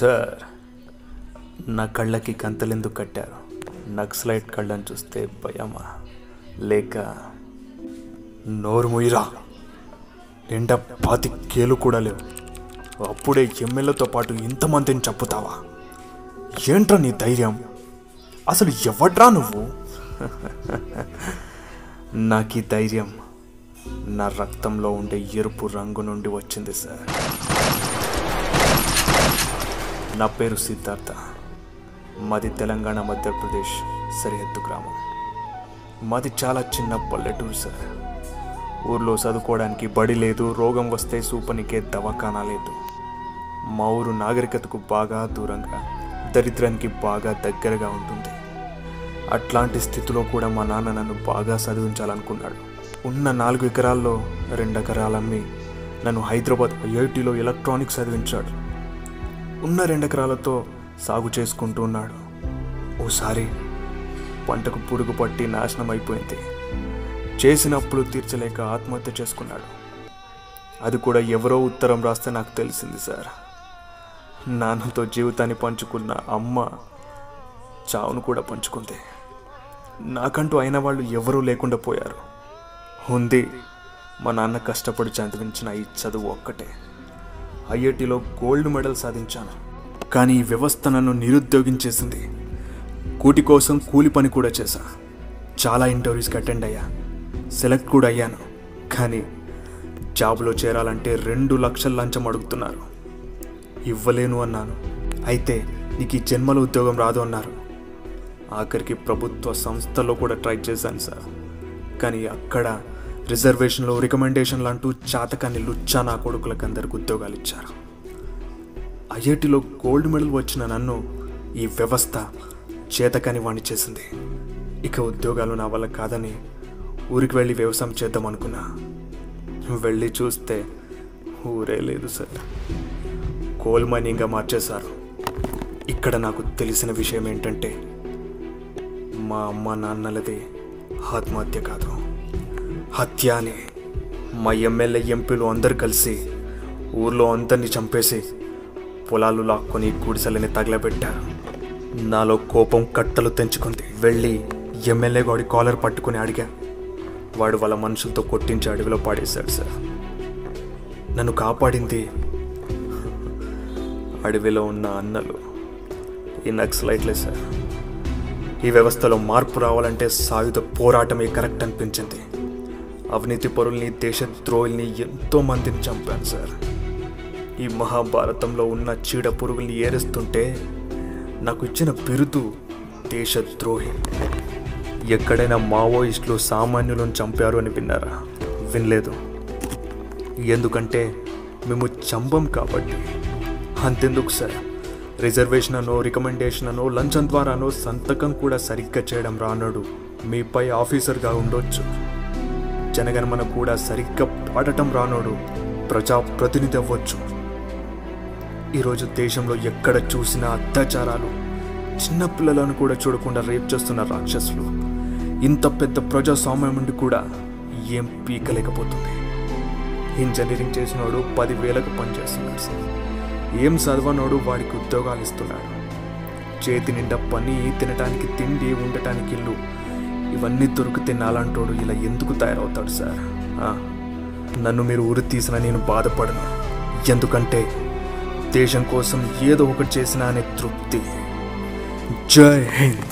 Sir నా కళ్ళకి కంతలెందుకు కట్టారు? నక్సలైట్ కళ్ళని చూస్తే భయమా? లేక నోరు ముయిరా? నిండా పాతి కేలు కూడా లేవు. అప్పుడే ఎమ్మెల్యేతో పాటు ఇంతమందిని చంపుతావా? ఏంట్రా నీ ధైర్యం? అసలు ఎవడ్రా నువ్వు? నాకు ఈ ధైర్యం. నా రక్తంలో ఉండే ఎరుపు రంగు నుండి వచ్చింది సార్. నా పేరు సిద్ధార్థ. మాది తెలంగాణ మధ్యప్రదేశ్ సరిహద్దు గ్రామం. మాది చాలా చిన్న పల్లెటూరు సార్. ఊర్లో చదువుకోవడానికి బడి లేదు రోగం వస్తే సూపనికే దవాఖానా లేదు. మా ఊరు నాగరికతకు బాగా దూరంగా దరిద్రానికి బాగా దగ్గరగా ఉంటుంది. అట్లాంటి స్థితిలో కూడా మా నాన్న నన్ను బాగా చదివించాలనుకున్నాడు. ఉన్న నాలుగు ఎకరాల్లో రెండు ఎకరాలమ్మి నన్ను హైదరాబాద్ ఐఐటిలో ఎలక్ట్రానిక్స్ చదివించాడు. ఉన్న రెండు ఎకరాలతో సాగు చేసుకుంటూ ఉన్నాడు. ఓసారి పంటకు పురుగు పట్టి నాశనం అయిపోయింది. చేసిన అప్పులు తీర్చలేక ఆత్మహత్య చేసుకున్నాడు. అది కూడా ఎవరో ఉత్తరం రాస్తే నాకు తెలిసింది సార్. నాన్నతో జీవితాన్ని పంచుకున్న అమ్మ చావును కూడా పంచుకుంది. నాకంటూ అయిన వాళ్ళు ఎవరూ లేకుండా పోయారు. ఉంది మా నాన్న కష్టపడి చదివించిన ఈ చదువు ఒక్కటే. ఐఐటిలో గోల్డ్ మెడల్ సాధించాను. కానీ ఈ వ్యవస్థ నన్ను నిరుద్యోగించేసింది. కూటి కోసం కూలి పని కూడా చేశా. చాలా ఇంటర్వ్యూస్కి అటెండ్ అయ్యా. సెలెక్ట్ కూడా అయ్యాను. కానీ జాబ్లో చేరాలంటే రెండు లక్షల లంచం అడుగుతున్నారు. ఇవ్వలేను అన్నాను. అయితే నీకు ఈ జన్మలో ఉద్యోగం రాదు అన్నారు. ఆఖరికి ప్రభుత్వ సంస్థలో కూడా ట్రై చేశాను సార్. కానీ అక్కడ రిజర్వేషన్లో రికమెండేషన్లు అంటూ చాతకాన్ని లుచ్చా నా కొడుకులకు అందరికి ఉద్యోగాలు ఇచ్చారు. ఐఐటిలో గోల్డ్ మెడల్ వచ్చిన నన్ను ఈ వ్యవస్థ చేతకాని వాణి చేసింది. ఇక ఉద్యోగాలు నా వల్ల కాదని ఊరికి వెళ్ళి వ్యవసాయం చేద్దాం అనుకున్నా. వెళ్ళి చూస్తే ఊరే లేదు సార్. కోల్ మైనింగ్గా మార్చేశారు. ఇక్కడ నాకు తెలిసిన విషయం ఏంటంటే మా అమ్మ నాన్నలది ఆత్మహత్య కాదు. హత్య అని మా ఎమ్మెల్యే ఎంపీలు అందరు కలిసి ఊర్లో అందరినీ చంపేసి పొలాలు లాక్కొని గుడిసెలని తగలబెట్టారు. నాలో కోపం కట్టలు తెంచుకుంది. వెళ్ళి ఎమ్మెల్యే గాడి కాలర్ పట్టుకుని అడిగా. వాడు వాళ్ళ మనుషులతో కొట్టించి అడవిలో పాడేశాడు సార్. నన్ను కాపాడింది అడవిలో ఉన్న అన్నలు. ఈ నక్సలైట్లే సార్. ఈ వ్యవస్థలో మార్పు రావాలంటే సాయుధ పోరాటమే కరెక్ట్ అనిపించింది. అవినీతి పరుల్ని దేశద్రోహుల్ని ఎంతో మందిని చంపాను సార్. ఈ మహాభారతంలో ఉన్న చీడ పురుగుల్ని ఏరుస్తుంటే నాకు ఇచ్చిన బిరుదు దేశద్రోహి. ఎక్కడైనా మావోయిస్టులు సామాన్యులను చంపారు అని విన్నారా? వినలేదు. ఎందుకంటే మేము చంపం కాబట్టి. అంతెందుకు సార్. రిజర్వేషన్ అనో రికమెండేషన్ అనో లంచం ద్వారానో సంతకం కూడా సరిగ్గా చేయడం రానడు. మీపై ఆఫీసర్గా ఉండొచ్చు. జనగణమన కూడా సరిగ్గా పాడటం రానోడు ప్రజా ప్రతినిధి అవ్వచ్చు ఈరోజు దేశంలో ఎక్కడ చూసినా అత్యాచారాలు చిన్నపిల్లలను కూడా చూడకుండా రేప్ చేస్తున్న రాక్షసులు. ఇంత పెద్ద ప్రజాస్వామ్యం నుండి కూడా ఏం పీకలేకపోతుంది. ఇంజనీరింగ్ చేసినోడు పదివేలకు పనిచేస్తున్నాడు సార్. ఏం చదవనోడు వాడికి ఉద్యోగాలు ఇస్తున్నాడు. చేతి నిండా పని తినటానికి తిండి ఉండటానికి ఇల్లు ఇవన్నీ దొరికితే నాలంటోడు ఇలా ఎందుకు తయారవుతాడు సార్? నన్ను మీరు ఊరి తీసిన నేను బాధపడను. ఎందుకంటే దేశం కోసం ఏదో ఒకటి చేసినా అనే తృప్తి. జై హింద్.